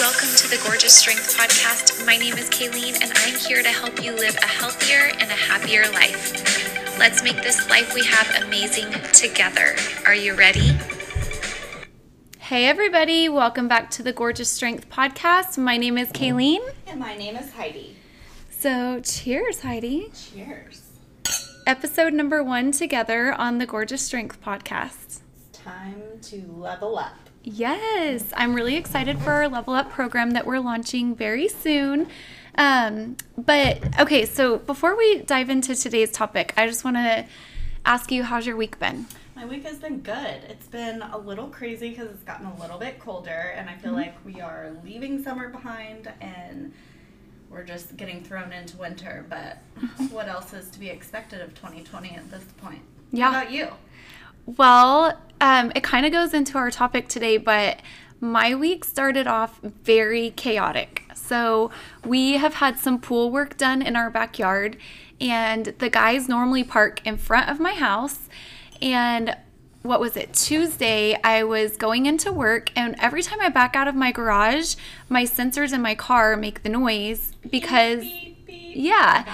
Welcome to the Gorgeous Strength Podcast. My name is Kayleen, and I'm here to help you live a healthier and a happier life. Let's make this life we have amazing together. Are you ready? Hey, everybody, welcome back to the Gorgeous Strength Podcast. My name is Kayleen. And my name is Heidi. So, cheers, Heidi. Cheers. Episode number one together on the Gorgeous Strength Podcast. Time to level up. Yes, I'm really excited for our Level Up program that we're launching very soon. Um, but okay, so before we dive into today's topic, I just want to ask you how's your week been? My week has been good. It's been a little crazy because it's gotten a little bit colder, and I feel like we are leaving summer behind and we're just getting thrown into winter. But what else is to be expected of 2020 at this point? Yeah. How about you? Well, um, it kind of goes into our topic today, but my week started off very chaotic. So, we have had some pool work done in our backyard, and the guys normally park in front of my house. And what was it? Tuesday, I was going into work, and every time I back out of my garage, my sensors in my car make the noise because, yeah,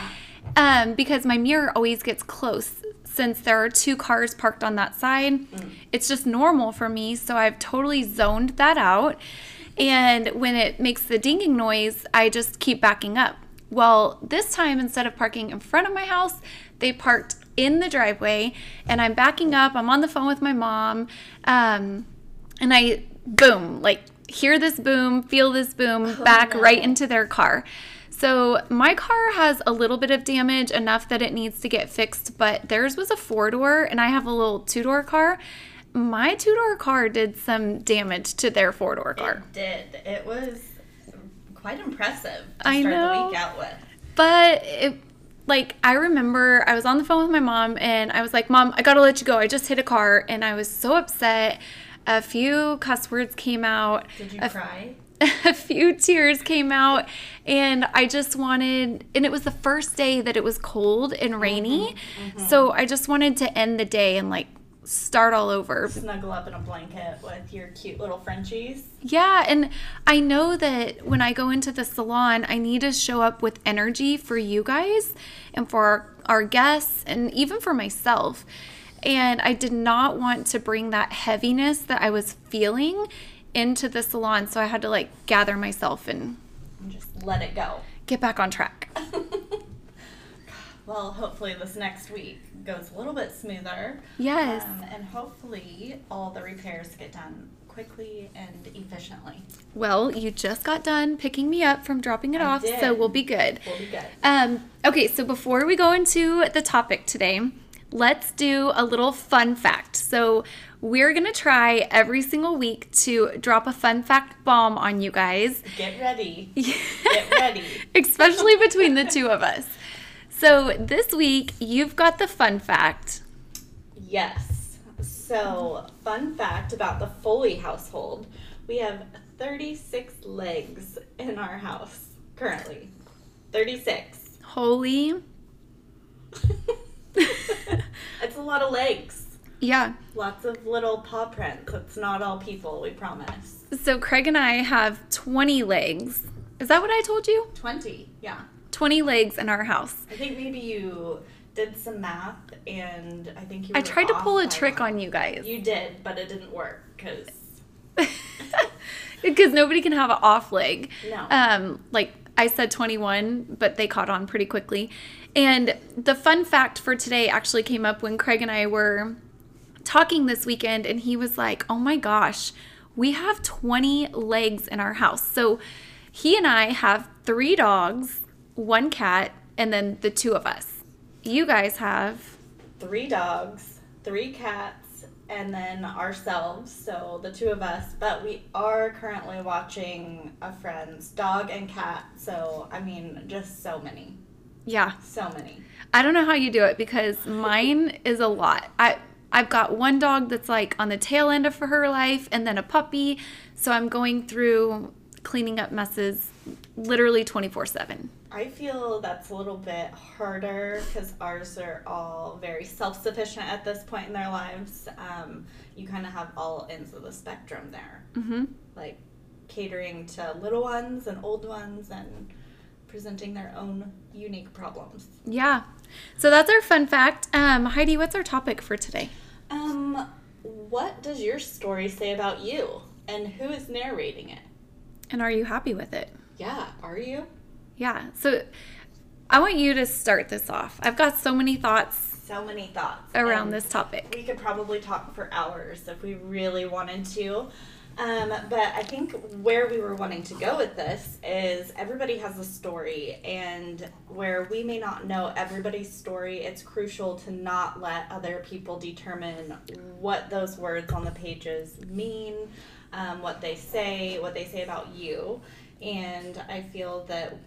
um, because my mirror always gets close. Since there are two cars parked on that side, it's just normal for me. So I've totally zoned that out. And when it makes the dinging noise, I just keep backing up. Well, this time, instead of parking in front of my house, they parked in the driveway, and I'm backing up. I'm on the phone with my mom, um, and I boom, like hear this boom, feel this boom, back no. right into their car. So my car has a little bit of damage, enough that it needs to get fixed, but theirs was a four door, and I have a little two door car. My two door car did some damage to their four door car. It did. It was quite impressive to I start the week out with. But it, like, I remember I was on the phone with my mom and I was like, Mom, I gotta let you go. I just hit a car and I was so upset. A few cuss words came out. Did you a, cry? a few tears came out and I just wanted and it was the first day that it was cold and mm-hmm, rainy. Mm-hmm. So I just wanted to end the day and like start all over. Snuggle up in a blanket with your cute little Frenchies. Yeah, and I know that when I go into the salon, I need to show up with energy for you guys and for our, our guests and even for myself. And I did not want to bring that heaviness that I was feeling into the salon, so I had to like gather myself and and just let it go. get back on track. Well, hopefully this next week goes a little bit smoother. Yes. Um, and hopefully all the repairs get done quickly and efficiently. Well, you just got done picking me up from dropping it I off, so we'll be good. We'll be good. Um, okay, so before we go into the topic today, let's do a little fun fact. So, we're gonna try every single week to drop a fun fact bomb on you guys, Get ready. Get ready. especially between the two of us. So, this week, you've got the fun fact. Yes. So, fun fact about the Foley household we have 36 legs in our house currently. 36. Holy, That's a lot of legs. Yeah. Lots of little paw prints. It's not all people, we promise. So, Craig and I have 20 legs. Is that what I told you? 20, yeah. 20 legs in our house. I think maybe you did some math and I think you I tried to pull a trick one. on you guys. You did, but it didn't work because because nobody can have an off leg. No. Um, like I said 21, but they caught on pretty quickly. And the fun fact for today actually came up when Craig and I were talking this weekend, and he was like, Oh my gosh, we have 20 legs in our house. So he and I have three dogs, one cat, and then the two of us. You guys have. three dogs, three cats, and then ourselves, so the two of us. But we are currently watching a friend's dog and cat, so I mean, just so many. Yeah. So many. I don't know how you do it because mine is a lot. I I've got one dog that's like on the tail end of her life and then a puppy. So I'm going through cleaning up messes literally 24/7. I feel that's a little bit harder because ours are all very self sufficient at this point in their lives. Um, you kind of have all ends of the spectrum there. Mhm. Like catering to little ones and old ones and presenting their own unique problems. Yeah. So that's our fun fact. Um, Heidi, what's our topic for today? Um, what does your story say about you and who is narrating it? And are you happy with it? Yeah, are you? Yeah. So I want you to start this off. I've got so many thoughts So many thoughts around and this topic. We could probably talk for hours if we really wanted to. Um, but I think where we were wanting to go with this is everybody has a story, and where we may not know everybody's story, it's crucial to not let other people determine what those words on the pages mean, um, what they say, what they say about you. And I feel that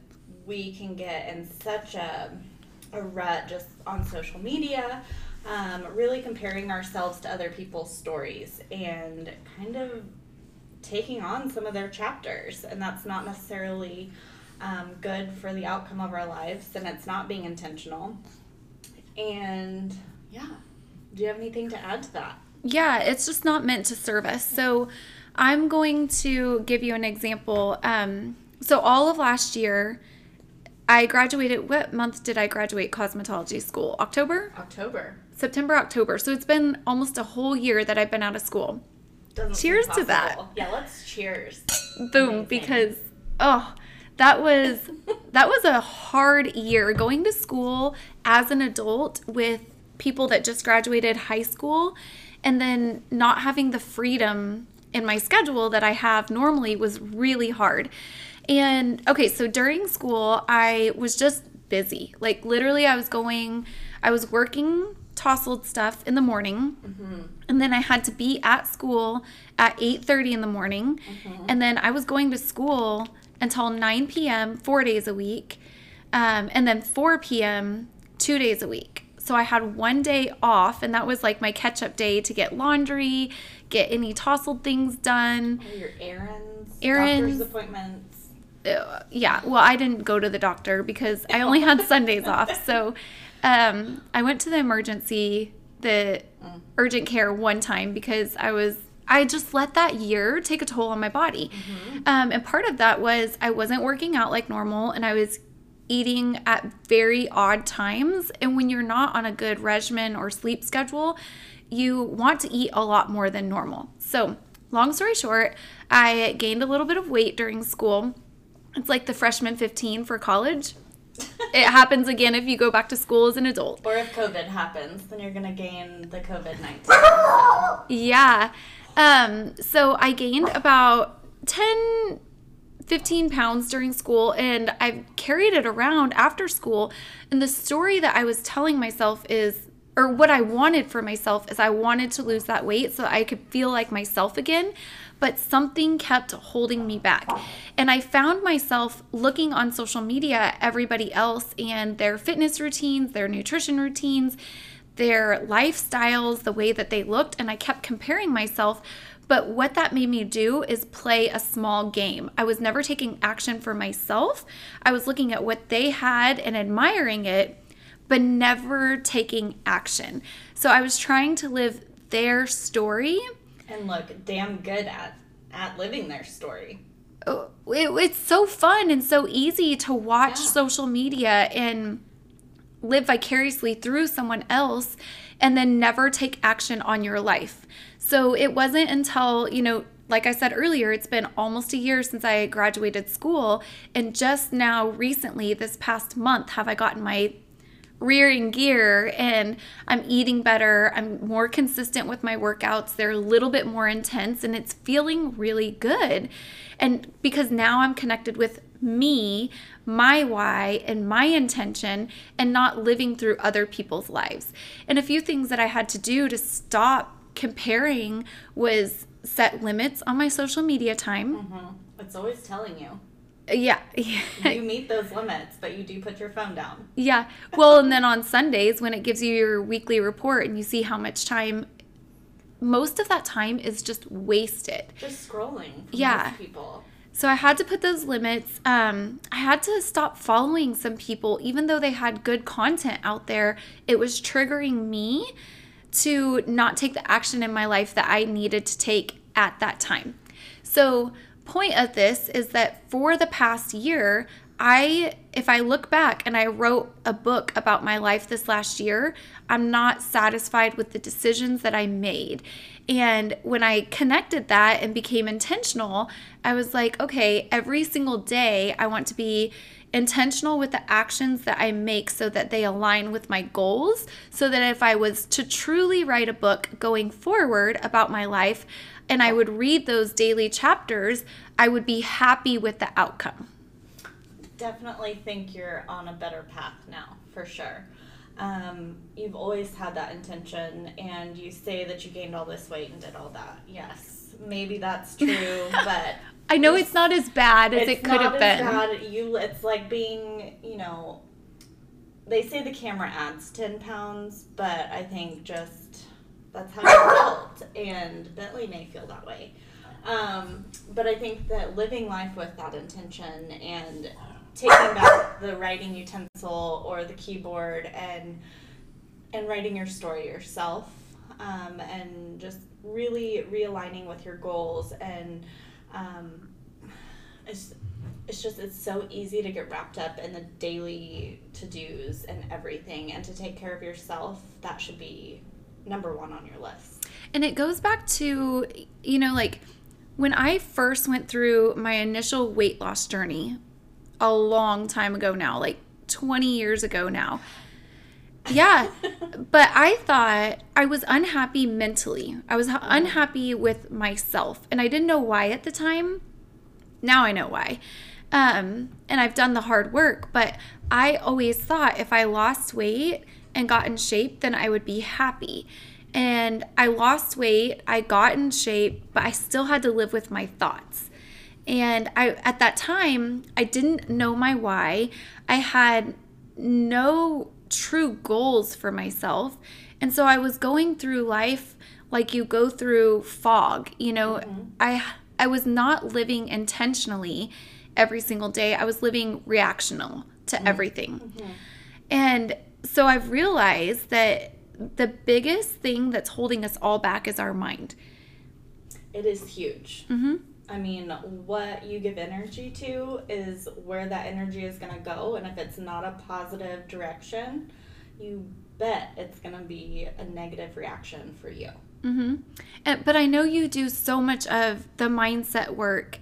we can get in such a, a rut just on social media, um, really comparing ourselves to other people's stories and kind of taking on some of their chapters. And that's not necessarily um, good for the outcome of our lives, and it's not being intentional. And yeah, do you have anything to add to that? Yeah, it's just not meant to serve us. So I'm going to give you an example. Um, so all of last year, I graduated. What month did I graduate cosmetology school? October? October. September, October. So it's been almost a whole year that I've been out of school. Doesn't Cheers to that. Yeah, let's cheers. Boom, Amazing. because oh, that was that was a hard year going to school as an adult with people that just graduated high school and then not having the freedom in my schedule that I have normally was really hard. And okay, so during school, I was just busy. Like literally I was going I was working tousled stuff in the morning. And then i had to be at school at 8.30 in the morning. And then i was going to school until 9 p.m four days a week um, and then 4 p.m two days a week. So i had one day off and that was like my catch up day to get laundry get any tousled things done. All your errands, Errands. doctor's appointments. uh, yeah, well, I didn't go to the doctor because I only had Sundays off. So um, I went to the emergency, the urgent care one time because I was, I just let that year take a toll on my body. Um, and part of that was I wasn't working out like normal and I was eating at very odd times. And when you're not on a good regimen or sleep schedule, you want to eat a lot more than normal. So, long story short, I gained a little bit of weight during school. It's like the freshman 15 for college. It happens again if you go back to school as an adult. Or if COVID happens, then you're gonna gain the COVID nineteen. Yeah. Um, so I gained about 10, 15 pounds during school, and I've carried it around after school. And the story that I was telling myself is, or what I wanted for myself is I wanted to lose that weight so I could feel like myself again. But something kept holding me back. And I found myself looking on social media everybody else and their fitness routines, their nutrition routines, their lifestyles, the way that they looked, and I kept comparing myself. But what that made me do is play a small game. I was never taking action for myself. I was looking at what they had and admiring it, but never taking action. So I was trying to live their story. And look damn good at at living their story. Oh, it, it's so fun and so easy to watch Yeah. social media and live vicariously through someone else and then never take action on your life. So it wasn't until, you know, like I said earlier, it's been almost a year since I graduated school. And just now, recently, this past month, have I gotten my rear in gear and I'm eating better. I'm more consistent with my workouts. They're a little bit more intense and it's feeling really good. And because now I'm connected with me, my why, and my intention, and not living through other people's lives. And a few things that I had to do to stop comparing was set limits on my social media time. Mm-hmm. It's always telling you. Yeah. You meet those limits, but you do put your phone down. Yeah. Well, and then on Sundays when it gives you your weekly report and you see how much time most of that time is just wasted. Just scrolling. For Yeah. people. So I had to put those limits. Um, I had to stop following some people, even though they had good content out there. It was triggering me to not take the action in my life that I needed to take at that time. So point of this is that for the past year, I if I look back and I wrote a book about my life this last year, I'm not satisfied with the decisions that I made. And when I connected that and became intentional, I was like, okay, every single day I want to be intentional with the actions that I make so that they align with my goals. So that if I was to truly write a book going forward about my life and I would read those daily chapters, I would be happy with the outcome. Definitely think you're on a better path now, for sure. Um, you've always had that intention, and you say that you gained all this weight and did all that. Yes, maybe that's true, but I know it's not as bad as it could have been. Bad. You, it's like being, you know, they say the camera adds ten pounds, but I think just that's how you felt, and Bentley may feel that way. Um, but I think that living life with that intention and taking back the writing utensil or the keyboard and and writing your story yourself um, and just really realigning with your goals. And um, it's it's just it's so easy to get wrapped up in the daily to-dos and everything and to take care of yourself that should be number one on your list. And it goes back to, you know, like when I first went through my initial weight loss journey a long time ago now, like 20 years ago now. Yeah, but I thought I was unhappy mentally. I was unhappy with myself, and I didn't know why at the time. Now I know why. Um, and I've done the hard work, but I always thought if I lost weight and got in shape, then I would be happy. And I lost weight, I got in shape, but I still had to live with my thoughts. And I at that time, I didn't know my why. I had no true goals for myself. And so I was going through life like you go through fog, you know. Mm-hmm. I I was not living intentionally every single day. I was living reactional to mm-hmm. everything. Mm-hmm. And so I've realized that the biggest thing that's holding us all back is our mind. it is huge hmm I mean, what you give energy to is where that energy is going to go. And if it's not a positive direction, you bet it's going to be a negative reaction for you. hmm And, but I know you do so much of the mindset work.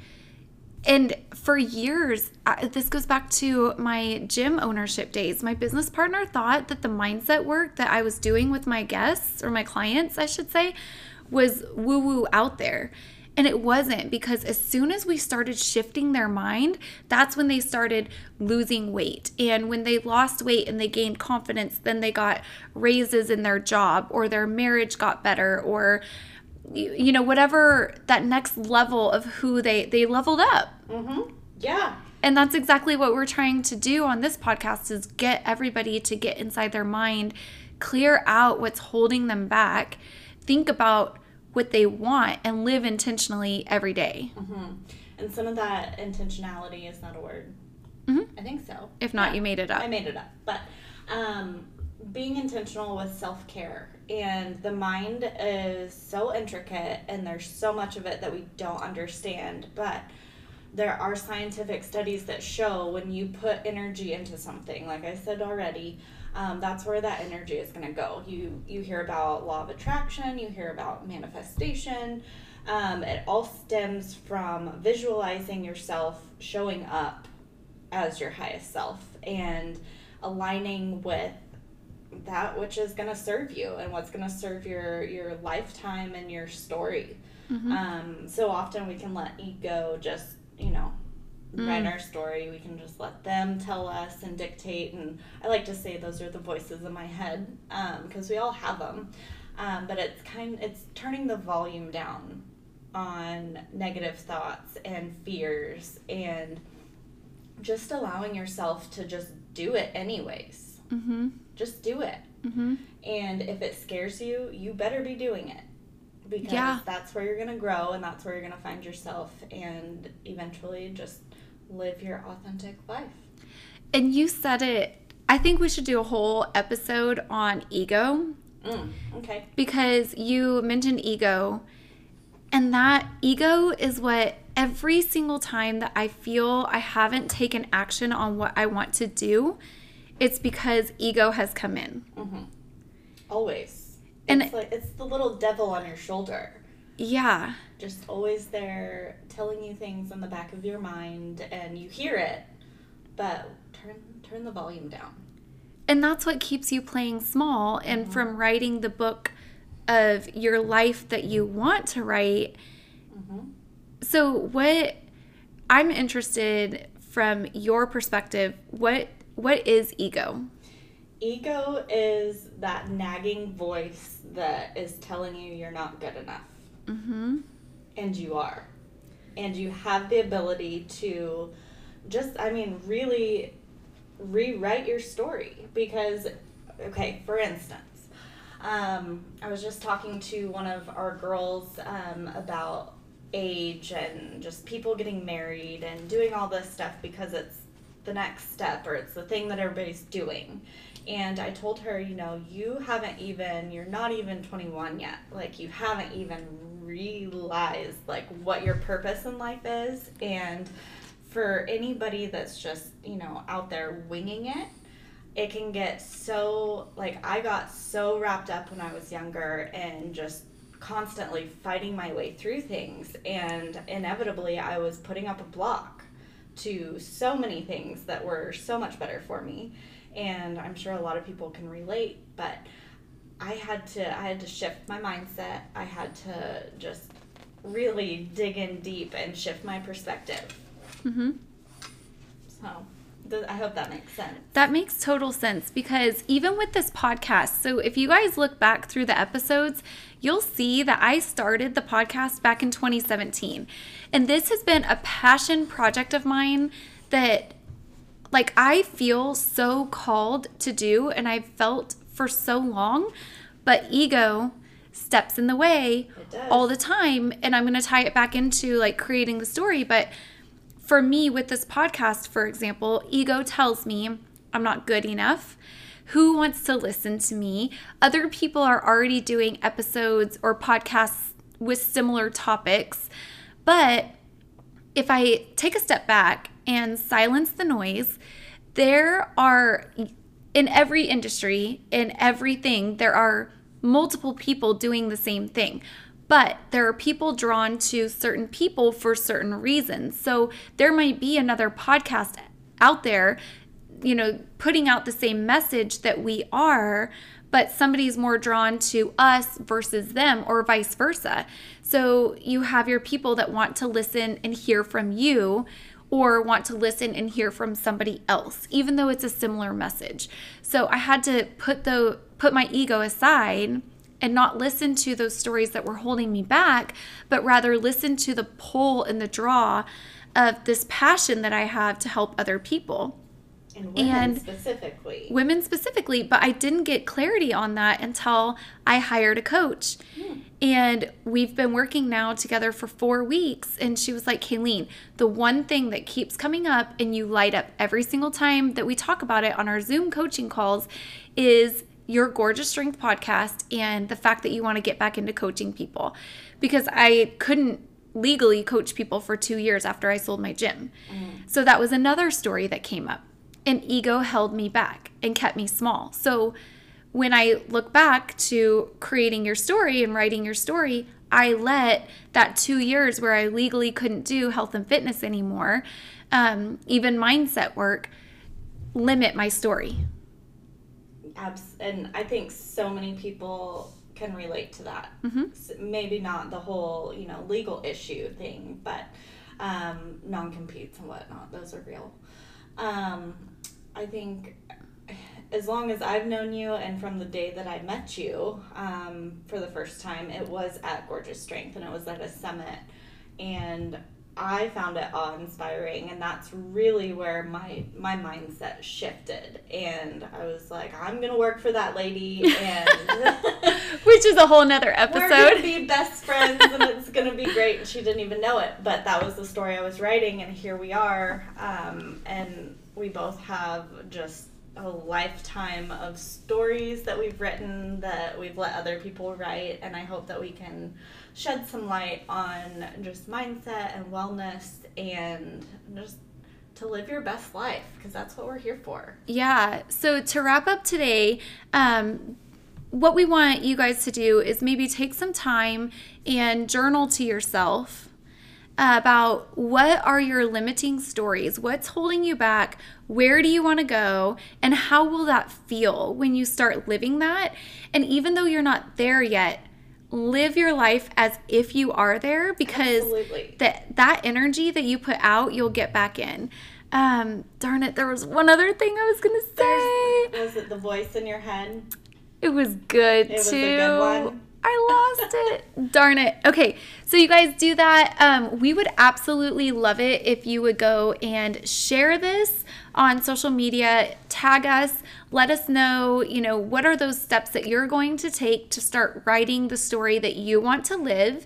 And for years, I, this goes back to my gym ownership days. My business partner thought that the mindset work that I was doing with my guests, or my clients, I should say, was woo woo out there. And it wasn't because as soon as we started shifting their mind, that's when they started losing weight. And when they lost weight and they gained confidence, then they got raises in their job or their marriage got better or you know whatever that next level of who they they leveled up. Mm-hmm. Yeah. And that's exactly what we're trying to do on this podcast is get everybody to get inside their mind, clear out what's holding them back, think about what they want and live intentionally every day. Mm-hmm. And some of that intentionality is not a word. Mhm. I think so. If not, Yeah. you made it up. I made it up. But um, being intentional with self care and the mind is so intricate and there's so much of it that we don't understand. But there are scientific studies that show when you put energy into something, like I said already, um, that's where that energy is going to go. You you hear about law of attraction, you hear about manifestation. Um, it all stems from visualizing yourself showing up as your highest self and aligning with that which is going to serve you and what's going to serve your your lifetime and your story. Um, so often we can let ego just you know write our story. We can just let them tell us and dictate. And I like to say those are the voices in my head because we all have them. Um, but it's kind it's turning the volume down on negative thoughts and fears and just allowing yourself to just do it anyways. Mm-hmm. Just do it. Mm-hmm. And if it scares you, you better be doing it. Because Yeah. that's where you're going to grow and that's where you're going to find yourself and eventually just live your authentic life. And you said it. I think we should do a whole episode on ego Mm, okay. because you mentioned ego and that ego is what every single time that I feel I haven't taken action on what I want to do, it's because ego has come in. Always. And- it's like it's the little devil on your shoulder. Yeah. Just always there telling you things in the back of your mind and you hear it, but turn turn the volume down. And that's what keeps you playing small and mm-hmm. from writing the book of your life that you want to write. Mm-hmm. So, what I'm interested from your perspective, what what is ego? Ego is that nagging voice that is telling you you're not good enough. Mhm. And you are. And you have the ability to just, I mean, really rewrite your story. Because, okay, for instance, um, I was just talking to one of our girls um, about age and just people getting married and doing all this stuff because it's the next step or it's the thing that everybody's doing. And I told her, you know, you haven't even, you're not even 21 yet. Like, you haven't even realized, like, what your purpose in life is. And for anybody that's just, you know, out there winging it, it can get so, like, I got so wrapped up when I was younger and just constantly fighting my way through things. And inevitably, I was putting up a block to so many things that were so much better for me and i'm sure a lot of people can relate but i had to i had to shift my mindset i had to just really dig in deep and shift my perspective Mhm. so i hope that makes sense That makes total sense because even with this podcast, so if you guys look back through the episodes, you'll see that I started the podcast back in 2017. And this has been a passion project of mine that like I feel so called to do and I've felt for so long, but ego steps in the way all the time and I'm going to tie it back into like creating the story, but for me with this podcast for example, ego tells me I'm not good enough. Who wants to listen to me? Other people are already doing episodes or podcasts with similar topics. But if I take a step back and silence the noise, there are in every industry, in everything, there are multiple people doing the same thing. But there are people drawn to certain people for certain reasons. So there might be another podcast out there, you know, putting out the same message that we are, but somebody's more drawn to us versus them or vice versa. So you have your people that want to listen and hear from you or want to listen and hear from somebody else even though it's a similar message. So I had to put the put my ego aside and not listen to those stories that were holding me back, but rather listen to the pull and the draw of this passion that I have to help other people and women And- specifically women specifically, but I didn't get clarity on that until I hired a coach. Hmm. And we've been working now together for four weeks. And she was like, Kayleen, the one thing that keeps coming up and you light up every single time that we talk about it on our Zoom coaching calls is your Gorgeous Strength podcast and the fact that you want to get back into coaching people. Because I couldn't legally coach people for two years after I sold my gym. Mm. So that was another story that came up and ego held me back and kept me small. So when I look back to creating your story and writing your story, I let that two years where I legally couldn't do health and fitness anymore, um, even mindset work, limit my story. Abs- and I think so many people can relate to that. Mhm. Maybe not the whole, you know, legal issue thing, but um, non competes and whatnot, those are real. Um, I think as long as I've known you and from the day that I met you um, for the first time, it was at Gorgeous Strength and it was at a summit. And I found it awe inspiring, and that's really where my my mindset shifted. And I was like, I'm gonna work for that lady, and Which is a whole nother episode. we're gonna be best friends, and it's gonna be great. And she didn't even know it, but that was the story I was writing, and here we are. Um, and we both have just a lifetime of stories that we've written that we've let other people write, and I hope that we can shed some light on just mindset and wellness and just to live your best life because that's what we're here for. Yeah. So to wrap up today, um, what we want you guys to do is maybe take some time and journal to yourself about what are your limiting stories, what's holding you back, where do you want to go, and how will that feel when you start living that. And even though you're not there yet, live your life as if you are there because Absolutely. that that energy that you put out, you'll get back in. Um, darn it, there was one other thing I was gonna say. There's, was it the voice in your head? It was good It was a too. good one. I lost it. Darn it. Okay, so you guys do that. Um, we would absolutely love it if you would go and share this on social media. Tag us. Let us know. You know what are those steps that you're going to take to start writing the story that you want to live.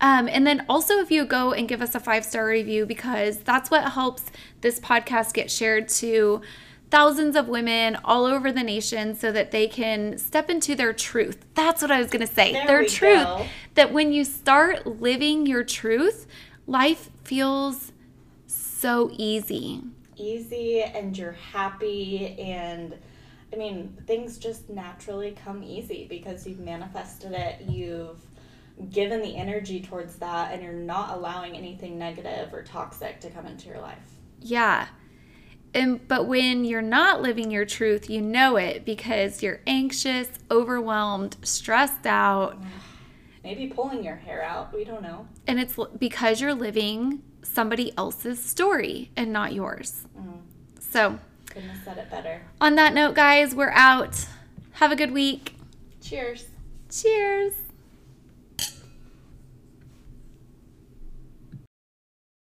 Um, and then also, if you go and give us a five star review, because that's what helps this podcast get shared to thousands of women all over the nation so that they can step into their truth. That's what I was going to say. There their truth. go. That when you start living your truth, life feels so easy. Easy and you're happy and I mean things just naturally come easy because you've manifested it. You've given the energy towards that and you're not allowing anything negative or toxic to come into your life. Yeah. And but when you're not living your truth, you know it because you're anxious, overwhelmed, stressed out, Maybe pulling your hair out, we don't know. and it's because you're living somebody else's story and not yours. Mm-hmm. So, Couldn't have said it better. on that note, guys, we're out. Have a good week. Cheers. Cheers.